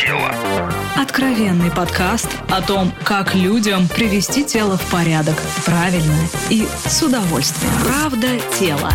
тело». Откровенный подкаст о том, как людям привести тело в порядок правильно и с удовольствием. Правда тело.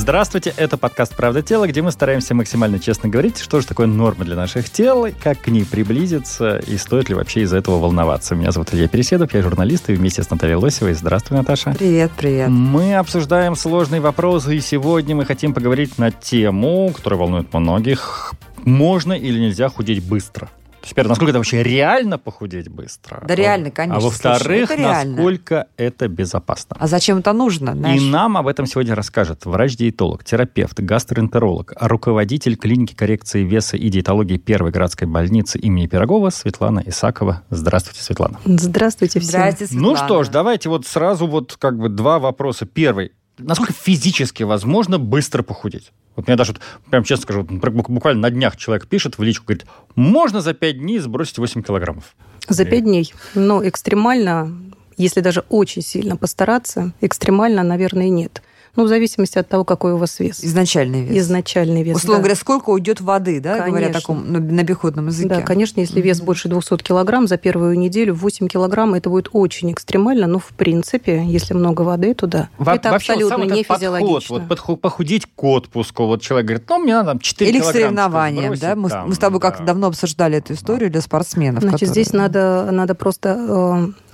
Здравствуйте, это подкаст «Правда тела», где мы стараемся максимально честно говорить, что же такое норма для наших тел, как к ней приблизиться и стоит ли вообще из-за этого волноваться. Меня зовут Илья Переседов, я журналист и вместе с Натальей Лосевой. Здравствуй, Наташа. Привет, привет. Мы обсуждаем сложные вопросы, и сегодня мы хотим поговорить на тему, которая волнует многих. Можно или нельзя худеть быстро? То есть, первое, насколько это вообще реально похудеть быстро? Да реально, конечно. А во-вторых, насколько это безопасно? А зачем это нужно? знаешь? И нам об этом сегодня расскажет врач-диетолог, терапевт, гастроэнтеролог, руководитель клиники коррекции веса и диетологии Первой городской больницы имени Пирогова Светлана Исакова. Здравствуйте, Светлана. Здравствуйте всем. Здрасте, Ну Светлана. что ж, давайте вот сразу вот как бы два вопроса. Первый. Насколько физически возможно быстро похудеть? Вот мне даже, вот, прям честно скажу, буквально на днях человек пишет в личку, говорит, можно за пять дней сбросить 8 килограммов. За пять дней. Но экстремально, если даже очень сильно постараться, экстремально, наверное, нет. Ну, в зависимости от того, какой у вас вес. Изначальный вес. Изначальный вес. Условно да. говоря, сколько уйдет воды, да, говоря Конечно. таком на, на обиходном языке? Да, конечно, если вес больше 200 килограмм за первую неделю, 8 килограмм, это будет очень экстремально, но в принципе, если много воды, то да. Во- это вообще, абсолютно сам не подход, физиологично. вот подху- похудеть к отпуску. Вот человек говорит, ну, мне надо там 4 Или к килограммчика соревнованиям, сбросить да? Мы, с- там, мы с тобой да. как-то давно обсуждали эту историю для спортсменов. Значит, которые- здесь надо, надо просто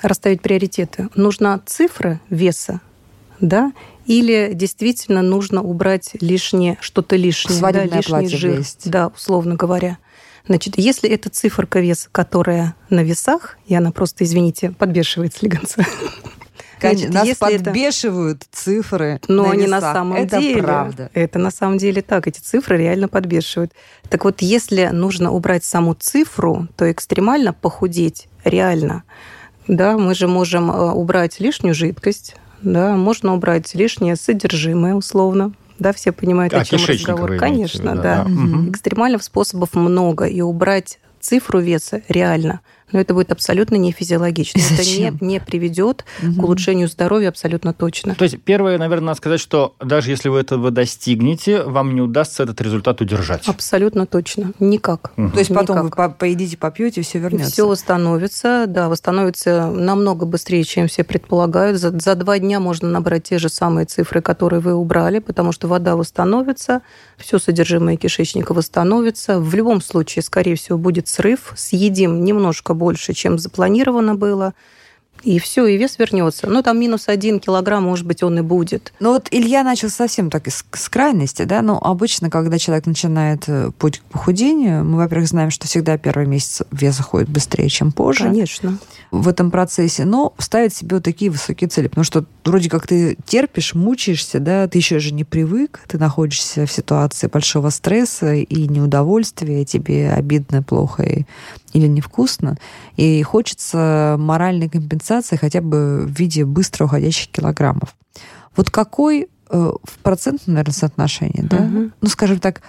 э, расставить приоритеты. Нужна цифра веса, да, или действительно нужно убрать лишнее, что-то лишнее, Свадебное да, лишний жир, есть. да, условно говоря. Значит, если это циферка веса, которая на весах, и она просто, извините, подбешивает слегонца. Конечно, Значит, нас если это- подбешивают цифры но на они на весах. самом это деле, правда. это на самом деле так, эти цифры реально подбешивают. Так вот, если нужно убрать саму цифру, то экстремально похудеть реально, да, мы же можем э, убрать лишнюю жидкость, да, можно убрать лишнее содержимое условно, да, все понимают, А, о чем разговор. имеете Конечно, да. да. Мгм. Экстремальных способов много, и убрать цифру веса реально, но это будет абсолютно не физиологично. Это не, не приведет Мгм. к улучшению здоровья абсолютно точно. То есть, первое, наверное, надо сказать, что даже если вы этого достигнете, вам не удастся этот результат удержать. Абсолютно точно. Никак. Мгм. То есть потом вы Никак. по- поедите, попьете, все вернется. Все восстановится, да, восстановится намного быстрее, чем все предполагают. За, за два дня можно набрать те же самые цифры, которые вы убрали, потому что вода восстановится, все содержимое кишечника восстановится. В любом случае, скорее всего, будет срыв. Съедим немножко больше, чем запланировано было. И все, и вес вернется. Ну, там минус один килограмм, может быть, он и будет. Ну вот Илья начал совсем так из с крайности, да, но обычно, когда человек начинает э, путь к похудению, мы, во-первых, знаем, что всегда первый месяц вес заходит быстрее, чем позже Конечно. в этом процессе, но ставить себе вот такие высокие цели, потому что вроде как ты терпишь, мучаешься, да, ты еще же не привык, ты находишься в ситуации большого стресса и неудовольствия, тебе обидно, плохо и- или невкусно, и хочется моральной компенсации хотя бы в виде быстро уходящих килограммов. Вот какой э, в процентном, наверное, соотношении, да? Мгм. Ну, скажем так,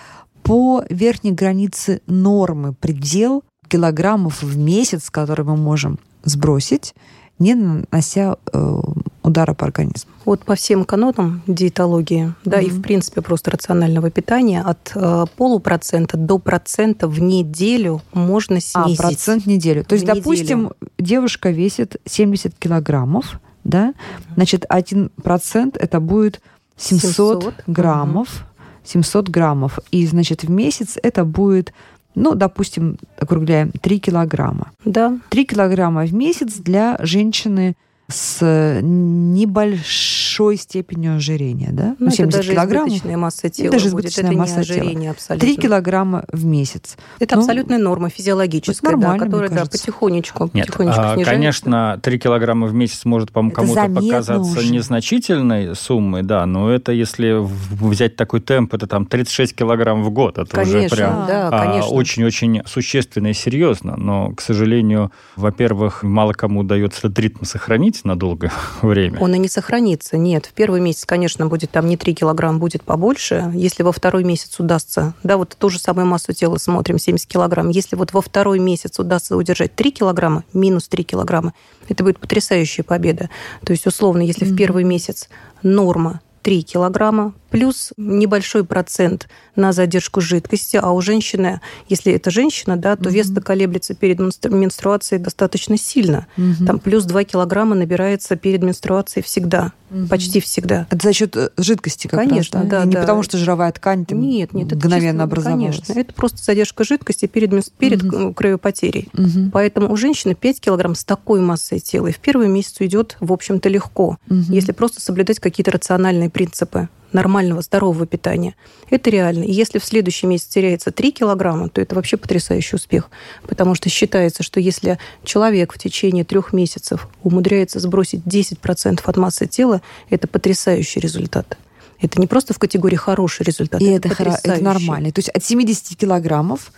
по верхней границе нормы предел килограммов в месяц, который мы можем сбросить, не нанося э, удара по организму. Вот по всем канонам диетологии, да, и Мгм. в принципе просто рационального питания от э, полупроцента до процента в неделю можно А, снизить. процент в неделю. То есть, В неделю. допустим, девушка весит 70 килограммов, да, значит, 1% это будет 700, 700, граммов. 700 граммов. И, значит, в месяц это будет, ну, допустим, округляем, 3 килограмма. Да, 3 килограмма в месяц для женщины с небольшой степенью ожирения, да? ну, это даже избыточная масса тела даже будет. избыточная это масса не тела. ожирение абсолютно. 3 килограмма в месяц. Это Ну, абсолютная норма физиологическая, это да, которая да, потихонечку, Нет, потихонечку а, снижается. конечно, 3 килограмма в месяц может по- Это кому-то показаться уже. незначительной суммой, да, но это если взять такой темп, это там 36 килограмм в год, это уже Конечно, прям да, а, очень-очень существенно и серьезно. Но, к сожалению, во-первых, мало кому удается этот ритм сохранить на долгое время. Он и не сохранится. Нет, в первый месяц, конечно, будет там не 3 килограмм, будет побольше. Если во второй месяц удастся, да, вот ту же самую массу тела смотрим, 70 килограмм. Если вот во второй месяц удастся удержать 3 килограмма, минус 3 килограмма, это будет потрясающая победа. То есть, условно, если в первый месяц норма 3 килограмма, плюс небольшой процент на задержку жидкости, а у женщины, если это женщина, да, то угу. вес колеблется перед менструацией достаточно сильно. Угу. Там плюс 2 килограмма набирается перед менструацией всегда, угу. почти всегда. Это за счет э, жидкости, как Конечно, раз, да. да не да. потому что жировая ткань там нет, нет, мгновенно образовалась. Конечно, это просто задержка жидкости перед, перед угу. кровопотерей. Угу. Поэтому у женщины 5 килограмм с такой массой тела и в первый месяц идет, в общем-то, легко, угу. если просто соблюдать какие-то рациональные принципы нормального, здорового питания. Это реально. И если в следующий месяц теряется 3 килограмма, то это вообще потрясающий успех. Потому что считается, что если человек в течение трех месяцев умудряется сбросить 10% от массы тела, это потрясающий результат. Это не просто в категории хороший результат. И это, это, это нормально. То есть от 70 килограммов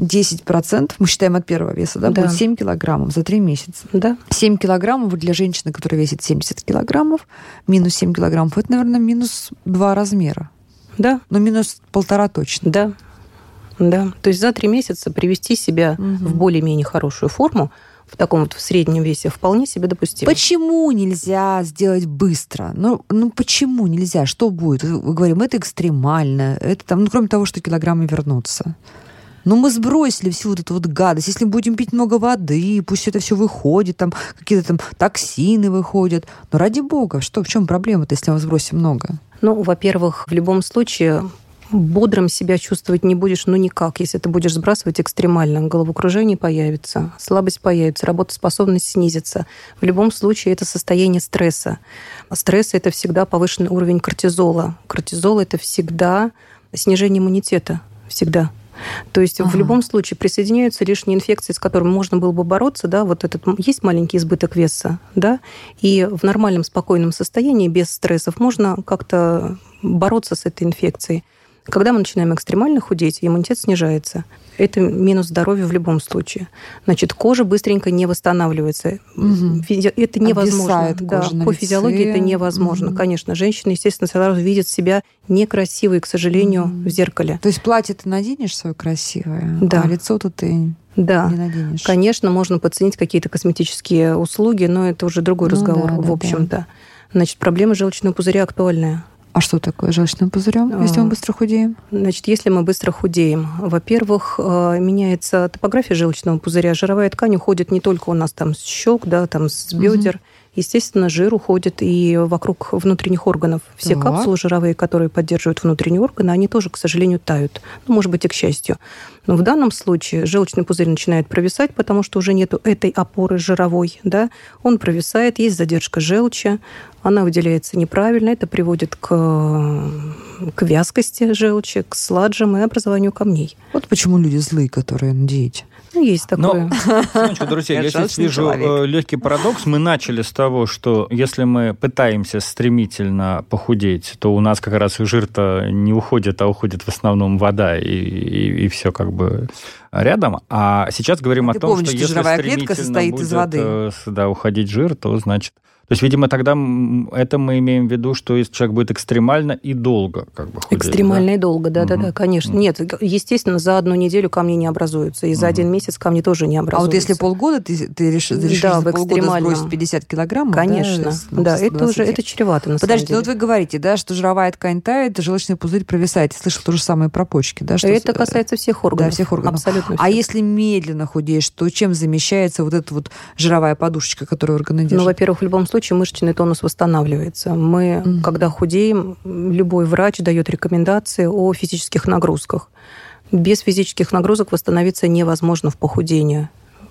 10%, мы считаем от первого веса, да, да. будет 7 килограммов за 3 месяца. Да. 7 килограммов для женщины, которая весит 70 килограммов, минус 7 килограммов, это, наверное, минус 2 размера. Да. Но минус полтора точно. Да. Да. То есть за 3 месяца привести себя угу. в более-менее хорошую форму, в таком вот в среднем весе вполне себе допустимо. Почему нельзя сделать быстро? Ну, ну почему нельзя? Что будет? Мы говорим, это экстремально. Это там, ну, кроме того, что килограммы вернутся. Но мы сбросили всю вот эту вот гадость. Если будем пить много воды, пусть это все выходит, там какие-то там токсины выходят. Но ради бога, что, в чем проблема-то, если мы сбросим много? Ну, во-первых, в любом случае бодрым себя чувствовать не будешь, ну никак, если ты будешь сбрасывать экстремально. Головокружение появится, слабость появится, работоспособность снизится. В любом случае это состояние стресса. Стресс – это всегда повышенный уровень кортизола. Кортизол – это всегда снижение иммунитета. Всегда. То есть ага. в любом случае присоединяются лишние инфекции, с которыми можно было бы бороться, да, вот этот есть маленький избыток веса, да, и в нормальном спокойном состоянии без стрессов можно как-то бороться с этой инфекцией. Когда мы начинаем экстремально худеть, иммунитет снижается это минус здоровья в любом случае. Значит, кожа быстренько не восстанавливается. Угу. Это невозможно. Да, по физиологии это невозможно. Угу. Конечно, женщина, естественно, сразу видит себя некрасивой, к сожалению, угу. в зеркале. То есть платье ты наденешь свое красивое, да. а лицо-то ты да, не наденешь. конечно, можно подценить какие-то косметические услуги, но это уже другой ну, разговор, да, в общем-то. Да. Значит, проблема желчного пузыря актуальная. А что такое желчным пузырем, если мы быстро худеем? Значит, если мы быстро худеем, во-первых, э, меняется топография желчного пузыря, жировая ткань уходит не только у нас там с щек, да, там с бедер, угу. Естественно, жир уходит и вокруг внутренних органов. Все так. капсулы жировые, которые поддерживают внутренние органы, они тоже, к сожалению, тают. Ну, может быть, и к счастью. Но в данном случае желчный пузырь начинает провисать, потому что уже нету этой опоры жировой. Да? Он провисает, есть задержка желчи, она выделяется неправильно, это приводит к, к вязкости желчи, к сладжам и образованию камней. Вот почему люди злые, которые на диете. Ну, есть такое. Но, друзья, я здесь вижу человек. Э, легкий парадокс. Мы начали с того, что если мы пытаемся стремительно похудеть, то у нас как раз жир-то не уходит, а уходит в основном вода, и, и, и все как бы рядом. А сейчас говорим Ты о том, помнишь, что если жировая клетка состоит будет из воды. Э, да, уходить жир, то значит то есть, видимо, тогда это мы имеем в виду, что если человек будет экстремально и долго как бы худеть. Экстремально да? и долго, да-да-да, угу. конечно. Угу. Нет, естественно, за одну неделю камни не образуются, и за угу. один месяц камни тоже не образуются. А вот если полгода ты, ты решишь, решишь да, за полгода сбросить 50 килограммов, Конечно, да, да это уже это чревато, на Подождите, самом ну вот вы говорите, да, что жировая ткань тает, желчный пузырь провисает. Я слышал то же самое про почки, да? Что это касается всех органов. Да, всех органов. Абсолютно А если медленно худеешь, то чем замещается вот эта вот жировая подушечка, которую органы держат? Ну, во-первых, в любом случае мышечный тонус восстанавливается. Мы, mm-hmm. когда худеем, любой врач дает рекомендации о физических нагрузках. Без физических нагрузок восстановиться невозможно в похудении.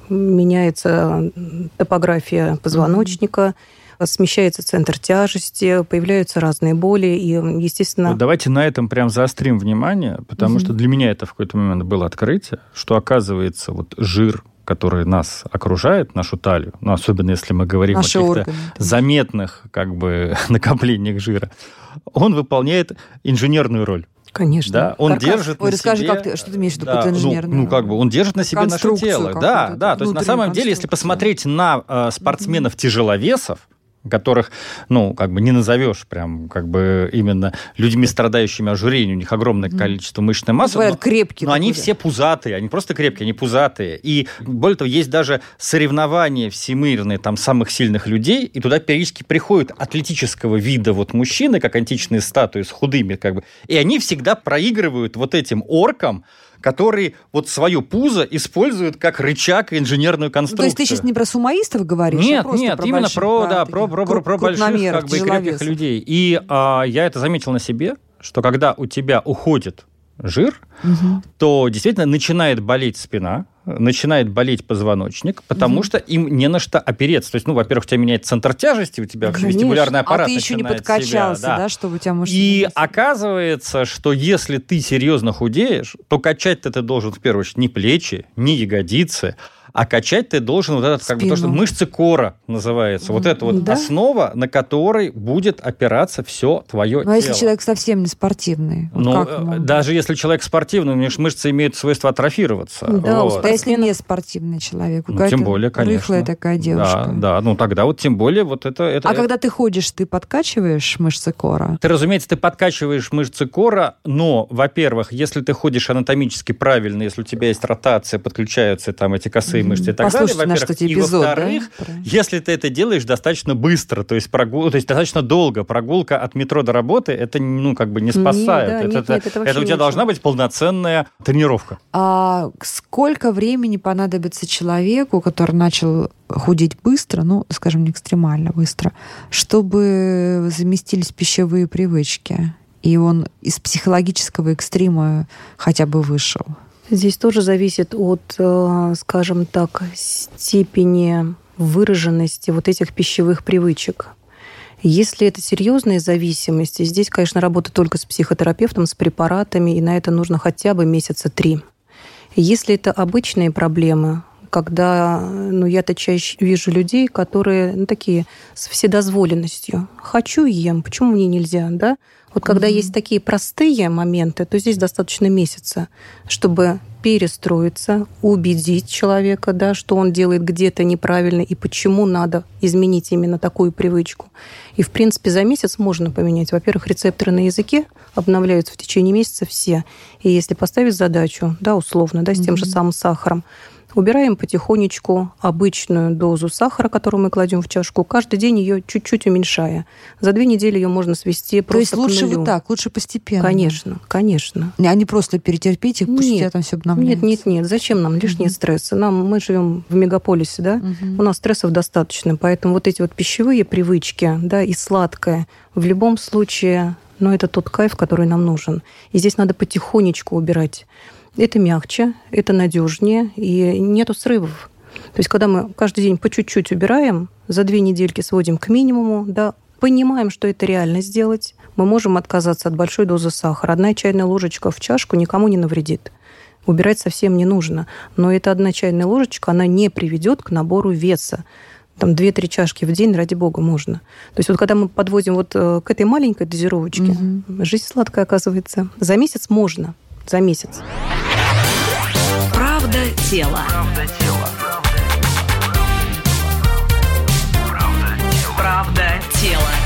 Меняется топография позвоночника, mm-hmm. смещается центр тяжести, появляются разные боли, и, естественно... Вот давайте на этом прям заострим внимание, потому mm-hmm. что для меня это в какой-то момент было открытие, что, оказывается, вот жир, который нас окружает, нашу талию, ну, особенно если мы говорим Наши о каких-то заметных как бы накоплениях жира, он выполняет инженерную роль. Конечно. Да, он Каркас. держит Ой, на расскажи, себе... как ты, что ты имеешь в виду да, под инженерную? Ну, ну, как бы, он держит на себе наше тело. Да, да, то есть на самом деле, если посмотреть на э, спортсменов-тяжеловесов, которых, ну, как бы не назовешь прям, как бы именно людьми, страдающими ожирением, у них огромное количество мышечной массы. Говорят, но, крепкие. но они все пузатые, они просто крепкие, они пузатые. И более того, есть даже соревнования всемирные там самых сильных людей, и туда периодически приходят атлетического вида вот мужчины, как античные статуи с худыми, как бы, и они всегда проигрывают вот этим оркам, которые вот свое пузо используют как рычаг и инженерную Ну, конструкцию. то есть ты сейчас не про сумаистов говоришь? а Нет, просто нет, про именно больших, про, да, про, про, про, про больших как бы, и крепких людей. И а, я это заметил на себе, что когда у тебя уходит жир, Мгм. то действительно начинает болеть спина, начинает болеть позвоночник, потому что им не на что опереться. То есть, ну, во-первых, у тебя меняется центр тяжести, у тебя Конечно. вестибулярный аппарат А ты еще не подкачался, себя, да. чтобы у тебя мышцы... и не оказывается, что если ты серьезно худеешь, то качать-то ты должен в первую очередь не плечи, не ягодицы, а качать ты должен вот этот, как бы, то, что Спину. мышцы кора называется. Вот это вот Да? основа, на которой будет опираться все твое Ну, а если тело. человек совсем не спортивный? Вот Ну, как э, даже если человек спортивный, у него же мышцы имеют свойство атрофироваться. Да, у Вот. А если не спортивный человек? Ну, тем более, конечно. Рыхлая такая девушка. Да, да, ну тогда вот тем более вот это... это А это- когда ты ходишь, ты подкачиваешь мышцы кора? Ты, разумеется, ты подкачиваешь мышцы кора, но, во-первых, если ты ходишь анатомически правильно, если у тебя есть ротация, подключаются там эти косые. Мышцы и так Послушайте далее, во-первых. кстати, И, эпизод, да? во-вторых, Про- если ты это делаешь достаточно быстро, то есть, прогул... то есть достаточно долго, прогулка от метро до работы, это ну, как бы не Нет, спасает. да, это, нет, это- нет, это это у тебя должна быть полноценная тренировка. А сколько времени понадобится человеку, который начал худеть быстро, ну, скажем, не экстремально быстро, чтобы заместились пищевые привычки, и он из психологического экстрима хотя бы вышел? Здесь тоже зависит от, э, скажем так, степени выраженности вот этих пищевых привычек. Если это серьезные зависимости, здесь, конечно, работа только с психотерапевтом, с препаратами, и на это нужно хотя бы месяца три. Если это обычные проблемы, когда, ну, я-то чаще вижу людей, которые, ну, такие, с вседозволенностью. Хочу ем, почему мне нельзя, да? Вот когда Мгм. есть такие простые моменты, то здесь достаточно месяца, чтобы перестроиться, убедить человека, да, что он делает где-то неправильно и почему надо изменить именно такую привычку. И, в принципе, за месяц можно поменять. Во-первых, рецепторы на языке обновляются в течение месяца все. И если поставить задачу, да, условно, да, с тем же самым сахаром, убираем потихонечку обычную дозу сахара, которую мы кладем в чашку, каждый день ее чуть-чуть уменьшая. За две недели ее можно свести просто То есть к лучше нулю. вот так, лучше постепенно. Конечно, конечно. А не просто перетерпеть их, пусть у Нет. тебя там все Нет, обновляется. нет, нет. Зачем нам лишние Мгм. стрессы? Нам мы живем в мегаполисе, да? Мгм. У нас стрессов достаточно, поэтому вот эти вот пищевые привычки, да, и сладкое, в любом случае, ну, это тот кайф, который нам нужен. И здесь надо потихонечку убирать. Это мягче, это надежнее, и нету срывов. То есть, когда мы каждый день по чуть-чуть убираем, за две недельки сводим к минимуму, да, понимаем, что это реально сделать, мы можем отказаться от большой дозы сахара. Одна чайная ложечка в чашку никому не навредит. Убирать совсем не нужно. Но эта одна чайная ложечка, она не приведет к набору веса. Там 2-3 чашки в день, ради бога, можно. То есть вот когда мы подводим вот э, к этой маленькой дозировочке, Мгм. жизнь сладкая оказывается. За месяц можно. За месяц. Правда тела. Правда тела.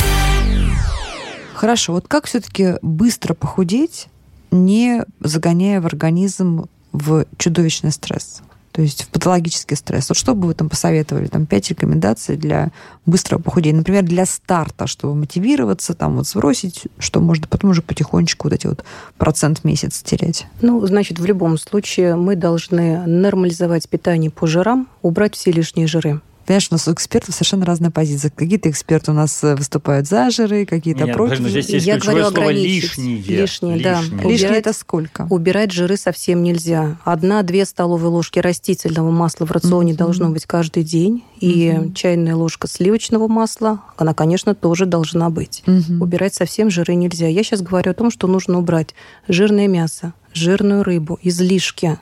Хорошо, вот как все-таки быстро похудеть, не загоняя в организм в чудовищный стресс? То есть в патологический стресс. Вот что бы вы там посоветовали? Там пять рекомендаций для быстрого похудения. Например, для старта, чтобы мотивироваться, там вот сбросить, что можно потом уже потихонечку вот эти вот процент в месяц терять. Ну, значит, в любом случае мы должны нормализовать питание по жирам, убрать все лишние жиры. Понимаешь, у нас у экспертов совершенно разная позиция. Какие-то эксперты у нас э, выступают за жиры, какие-то Нет, против. подожди, но здесь есть Я говорю слово ограничить. лишние. Лишние, да. Лишние. Лишнее убирать- это сколько? Убирать жиры совсем нельзя. Одна-две столовые ложки растительного масла в рационе Мгм. должно быть каждый день. И Мгм. чайная ложка сливочного масла, она, конечно, тоже должна быть. Мгм. Убирать совсем жиры нельзя. Я сейчас говорю о том, что нужно убрать жирное мясо, жирную рыбу, излишки.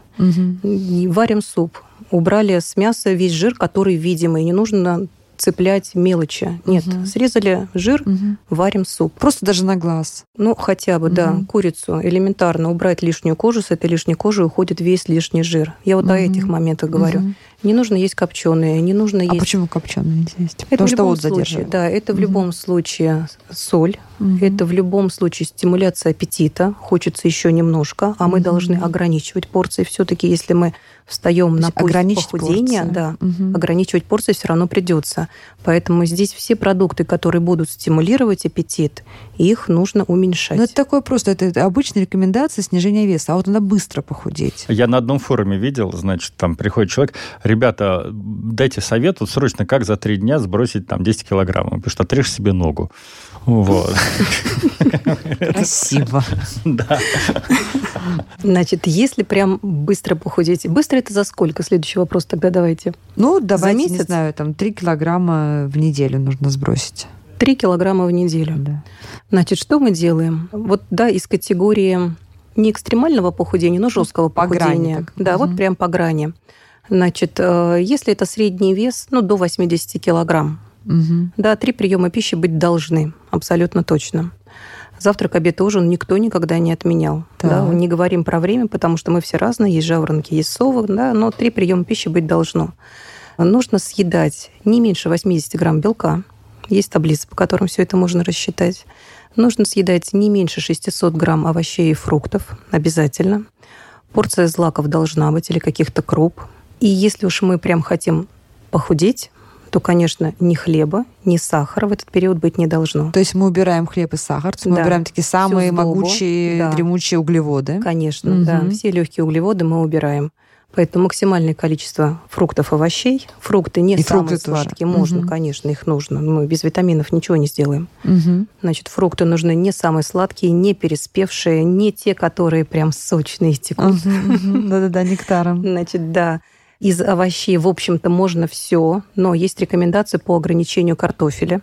И Варим суп. Убрали с мяса весь жир, который видимый. Не нужно цеплять мелочи. Нет, Мгм. срезали жир, Мгм. варим суп. Просто даже на глаз. Ну, хотя бы, да, Мгм. курицу элементарно убрать лишнюю кожу, с этой лишней кожи уходит весь лишний жир. Я вот о Мгм. этих моментах говорю. Мгм. Не нужно есть копченые, не нужно А есть... почему копченый нельзя есть? Это Потому что вот задерживает. да, это в любом случае соль, Мгм. это в любом случае стимуляция аппетита, хочется еще немножко, а мы Мгм. должны ограничивать порции. Все-таки, если мы встаем на путь ограничить похудения, порции. да, Мгм. ограничивать порции все равно придется. Поэтому здесь все продукты, которые будут стимулировать аппетит, их нужно уменьшать. Ну, это такое просто, это, это обычная рекомендация снижения веса, а вот надо быстро похудеть. Я на одном форуме видел, значит, там приходит человек, ребята, дайте совет, вот срочно, как за три дня сбросить там 10 килограмм. Он пишет, отрежь себе ногу. Вот. Спасибо. Да. Значит, если прям быстро похудеть, быстро это за сколько? Следующий вопрос тогда давайте. Ну, давайте, не знаю, там 3 килограмма в неделю нужно сбросить. Три килограмма в неделю. Да. Значит, что мы делаем? Вот, да, из категории не экстремального похудения, но жесткого По грани похудения. так. Да, Мгм. вот прям по грани. Значит, э, если это средний вес, ну, до 80 килограмм, Мгм. да, три приема пищи быть должны, абсолютно точно. Завтрак, обед, ужин никто никогда не отменял. Да, Так. не говорим про время, потому что мы все разные, есть жаворонки, есть совы, да, но три приема пищи быть должно. Нужно съедать не меньше 80 грамм белка. Есть таблица, по которым все это можно рассчитать. Нужно съедать не меньше 600 грамм овощей и фруктов обязательно. Порция злаков должна быть или каких-то круп. И если уж мы прям хотим похудеть, то, конечно, ни хлеба, ни сахара в этот период быть не должно. То есть мы убираем хлеб и сахар, мы Да. убираем такие самые могучие, да. дремучие углеводы. Конечно, Мгм. да. Все легкие углеводы мы убираем. Поэтому максимальное количество фруктов, овощей. Фрукты не И самые фрукты тоже. сладкие. Можно, Мгм. конечно, их нужно. Мы без витаминов ничего не сделаем. Мгм. Значит, фрукты нужны не самые сладкие, не переспевшие, не те, которые прям сочные текут. Да-да-да, нектаром. Значит, да. Из овощей, в общем-то, можно все, но есть рекомендации по ограничению картофеля.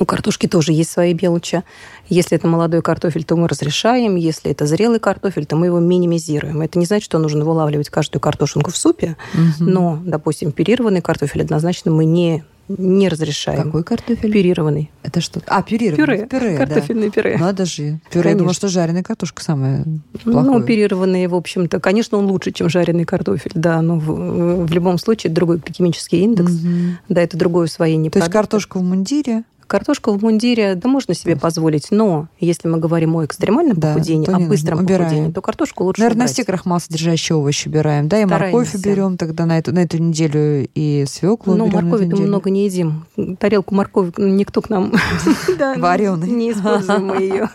У картошки тоже есть свои белочи. Если это молодой картофель, то мы разрешаем. Если это зрелый картофель, то мы его минимизируем. Это не значит, что нужно вылавливать каждую картошинку в супе, Мгм. но, допустим, пюрированный картофель однозначно мы не, не разрешаем. Какой картофель? Пюрированный. Это что? А, пюрированный. Пюре. Пюре, да. Картофельное пюре. Надо же. Пюре, я думала, Конечно. что жареная картошка самая Ну, плохое. пюрированные, в общем-то, конечно, он лучше, чем жареный картофель, да, но в, в любом случае другой гликемический индекс, Мгм. да, это другое усвоение То есть продукта. картошка в мундире, Картошку в мундире, да, можно себе позволить, но если мы говорим о экстремальном Да, похудении, о быстром. Убираем. похудении, то картошку лучше Наверное, убрать. все крахмал-содержащие овощи убираем, да, и Стараемся. морковь уберем тогда на эту, на эту неделю, и свеклу Ну, моркови мы много не едим. Тарелку моркови никто к нам да, Варёный. не используем мы ее.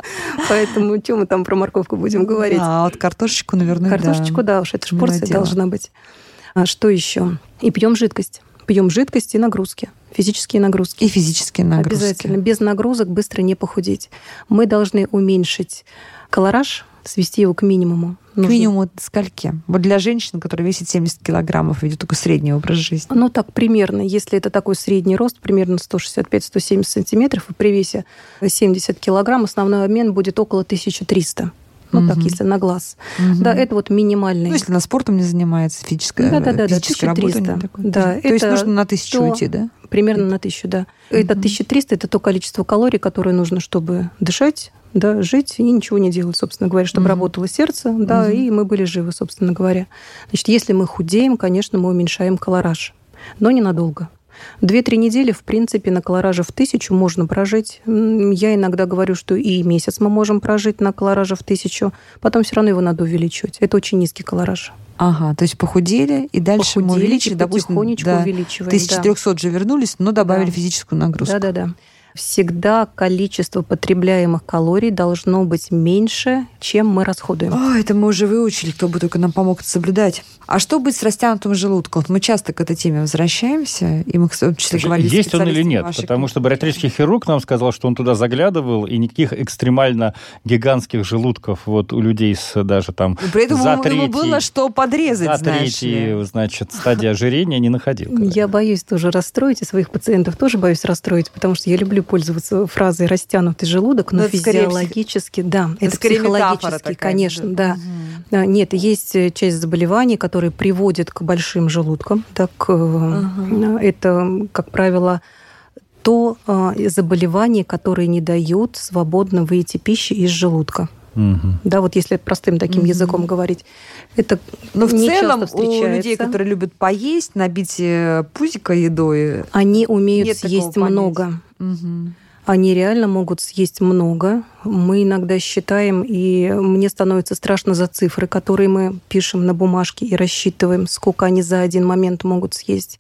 Поэтому что мы там про морковку будем говорить? А вот картошечку, наверное, Картошечку, да, уж это ж Милое порция должна быть. А что еще? И пьем жидкость. Пьем жидкость и нагрузки, физические нагрузки. И физические нагрузки. Обязательно. Без нагрузок быстро не похудеть. Мы должны уменьшить колораж, свести его к минимуму. К Нужно- минимуму до скольки? Вот для женщин, которая весит 70 килограммов, ведет только средний образ жизни. Ну, так, примерно. Если это такой средний рост, примерно 165-170 сантиметров, и при весе 70 килограмм, основной обмен будет около 1300. Ну, так, Мгм. если на глаз. Мгм. Да, это вот минимальный. Ну, если она спортом не занимается, физическая, Да-да-да-да, физической работой 1300. не такой. Да, То есть нужно на тысячу то- уйти, да? Примерно на 1000, да. Это 1300 – это то количество калорий, которое нужно, чтобы дышать, да, жить и ничего не делать, собственно говоря, чтобы Мгм. работало сердце, да, Мгм. и мы были живы, собственно говоря. Значит, если мы худеем, конечно, мы уменьшаем колораж, но ненадолго. Две-три недели, в принципе, на колораже в тысячу можно прожить. Я иногда говорю, что и месяц мы можем прожить на колораже в тысячу, потом все равно его надо увеличивать. Это очень низкий колораж. Ага, то есть похудели, и дальше мы Похудели, увеличили, и допустим, до увеличиваем. 1400 же вернулись, но добавили Да. физическую нагрузку. Да-да-да. Всегда количество потребляемых калорий должно быть меньше, чем мы расходуем. О, это мы уже выучили, кто бы только нам помог это соблюдать. А что быть с растянутым желудком? Вот мы часто к этой теме возвращаемся, и мы, в том числе, говорили Есть он или нет? вашей Потому что бариатрический хирург нам сказал, что он туда заглядывал, и никаких экстремально гигантских желудков вот у людей с даже там Ну, При этом за ему, ему третий- было что подрезать, за знаешь ли. третий, значит, стадия ожирения не находил. Я боюсь тоже расстроить, и своих пациентов тоже боюсь расстроить, потому что я люблю пользоваться фразой «растянутый желудок», но Но это скорее физиологически, да, это, метафора психологически, такая, конечно, да. да. Да, Нет, есть э, часть заболеваний, которые приводят к большим желудкам. Так, Ага. это, как правило, то э, заболевание, которое не дает свободно выйти пищи из желудка. Мгм. Да, вот если простым таким Мгм. языком говорить. Это Но в целом часто у людей, которые любят поесть, набить пузико едой, Они умеют съесть много. Мгм. Они реально могут съесть много. Мы иногда считаем, и мне становится страшно за цифры, которые мы пишем на бумажке и рассчитываем, сколько они за один момент могут съесть.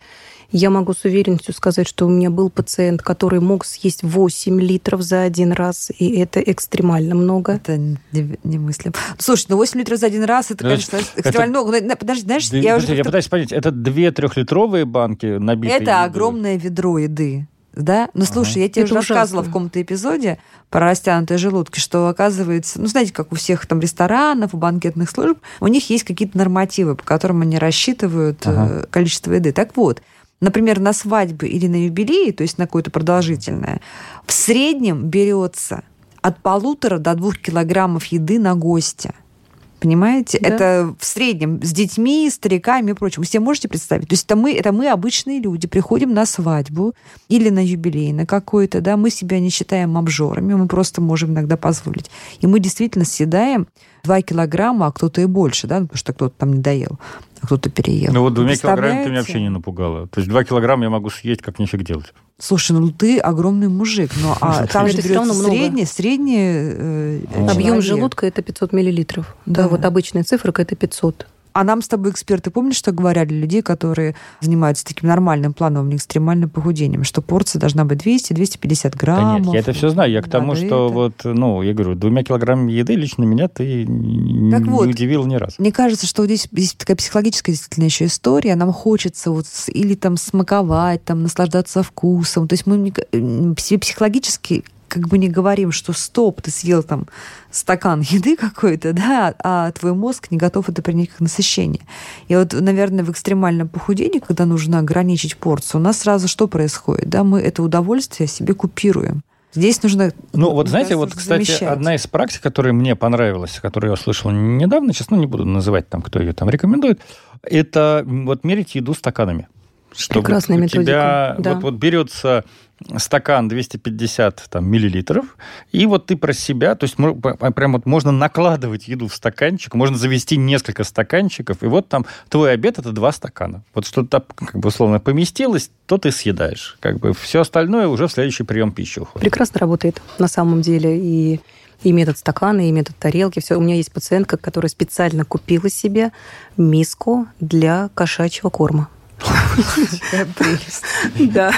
Я могу с уверенностью сказать, что у меня был пациент, который мог съесть 8 литров за один раз, и это экстремально много. это не- немыслимо. Слушай, ну 8 литров за один раз, это, Ну, конечно, экстремально много. Но, Подожди, знаешь, Две- я уже подожди, я пытаюсь понять, это две трехлитровые банки набитые? Это едой? огромное ведро еды. Да? Ну, слушай, Ага. я тебе Это уже рассказывала в ужасно. каком-то эпизоде про растянутые желудки, что оказывается, ну, знаете, как у всех там ресторанов, у банкетных служб, у них есть какие-то нормативы, по которым они рассчитывают э, Ага. количество еды. Так вот, например, на свадьбы или на юбилеи, то есть на какое-то продолжительное, в среднем берется от полутора до двух килограммов еды на гостя. Понимаете? Да. Это в среднем с детьми, стариками и прочим. Вы себе можете представить? То есть это мы, это мы обычные люди, приходим на свадьбу или на юбилей на какой-то, да, мы себя не считаем обжорами, мы просто можем иногда позволить. И мы действительно съедаем 2 килограмма, а кто-то и больше, да, потому что кто-то там не доел, а кто-то переел. Ну вот двумя килограммами ты меня вообще не напугала. То есть два килограмма я могу съесть, как нифиг делать. Слушай, ну ты огромный мужик, но а там же берется средний, средний э, Объем Объем желудка это 500 миллилитров. Да. Да. вот обычная цифра это 500. А нам с тобой эксперты, помнишь, что говорили людей, которые занимаются таким нормальным плановым, не экстремальным похудением, что порция должна быть 200-250 Да граммов. нет, я это все знаю. Я к тому, что это. вот, ну, я говорю, двумя килограммами еды лично меня ты Так не вот. удивил ни разу. Мне кажется, что здесь есть такая психологическая действительно еще история. Нам хочется вот или там смаковать, там наслаждаться вкусом. То есть мы м, себе психологически как бы не говорим, что стоп, ты съел там стакан еды какой-то, да, а твой мозг не готов это принять как насыщение. И вот, наверное, в экстремальном похудении, когда нужно ограничить порцию, у нас сразу что происходит? Да, мы это удовольствие себе купируем. Здесь нужно... Ну, вот знаете, вот, кстати, замещать. одна из практик, которая мне понравилась, которую я услышал недавно, сейчас, ну, не буду называть там, кто ее там рекомендует, это вот мерить еду стаканами. Чтобы Прекрасная у методика, тебя да. вот, вот берется стакан 250 там, миллилитров, и вот ты про себя, то есть прям вот можно накладывать еду в стаканчик, можно завести несколько стаканчиков, и вот там твой обед это два стакана. Вот что-то как бы условно поместилось, то ты съедаешь. Как бы все остальное уже в следующий прием пищи уходит. Прекрасно работает на самом деле. И, и метод стакана, и метод тарелки. Все. У меня есть пациентка, которая специально купила себе миску для кошачьего корма. Да.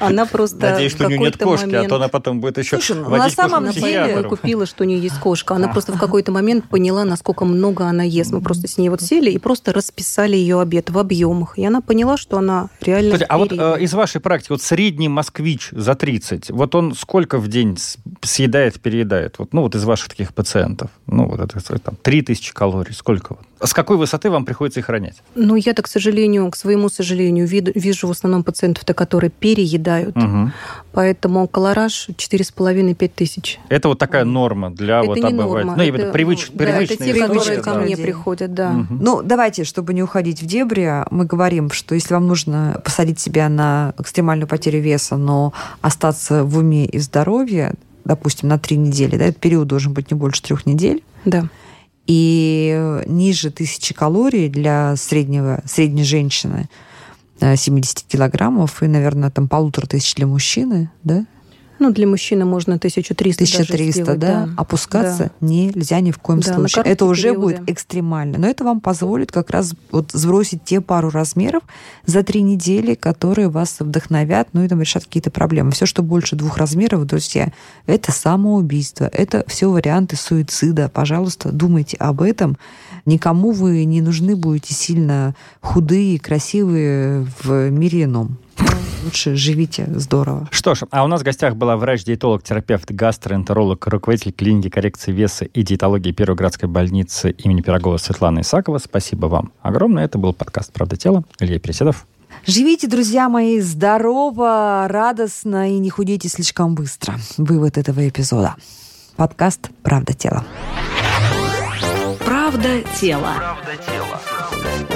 Она просто Надеюсь, что у нее нет кошки, а то она потом будет еще ну, на самом деле- купила, что у нее есть кошка. Она просто в какой-то момент поняла, насколько много она ест. Мы просто с ней вот сели и просто расписали ее обед в объемах. И она поняла, что она реально... А вот э, из вашей практики, вот средний москвич за 30, вот он сколько в день съедает, переедает? Вот, ну, вот из ваших таких пациентов. Ну, вот это там 3000 калорий, сколько? вот? С какой высоты вам приходится их ронять? Ну, я-то, к сожалению, к своему сожалению, вижу в основном пациентов-то, которые переедают. Мгм. Поэтому колораж 4,5-5 тысяч. Это вот такая норма для это вот не обывателя. норма. Ну, это, привыч- ну, да, привычные это те, которые ко да. мне приходят, да. Мгм. Ну, давайте, чтобы не уходить в дебри, мы говорим, что если вам нужно посадить себя на экстремальную потерю веса, но остаться в уме и здоровье, допустим, на три недели, да, этот период должен быть не больше трех недель, Да. И ниже тысячи калорий для среднего, средней женщины э, 70 килограммов и, наверное, там полутора тысяч для мужчины, да? Ну, для мужчины можно 1300 даже 1300, сделать, да? Опускаться нельзя ни в коем Да, случае. Это уже периоды. будет экстремально. Но это вам позволит как раз вот сбросить те пару размеров за три недели, которые вас вдохновят, ну и там решат какие-то проблемы. Все, что больше двух размеров, друзья, это самоубийство. Это все варианты суицида. Пожалуйста, думайте об этом. Никому вы не нужны будете сильно худые, красивые в мире ином. Лучше живите здорово. Что ж, а у нас в гостях была врач-диетолог, терапевт, гастроэнтеролог, руководитель клиники коррекции веса и диетологии Первой городской больницы имени Пирогова Светлана Исакова. Спасибо вам огромное. Это был подкаст «Правда тела». Илья Переседов. Живите, друзья мои, здорово, радостно и не худейте слишком быстро. Вывод этого эпизода. Подкаст «Правда тела». Правда тела. Правда тела.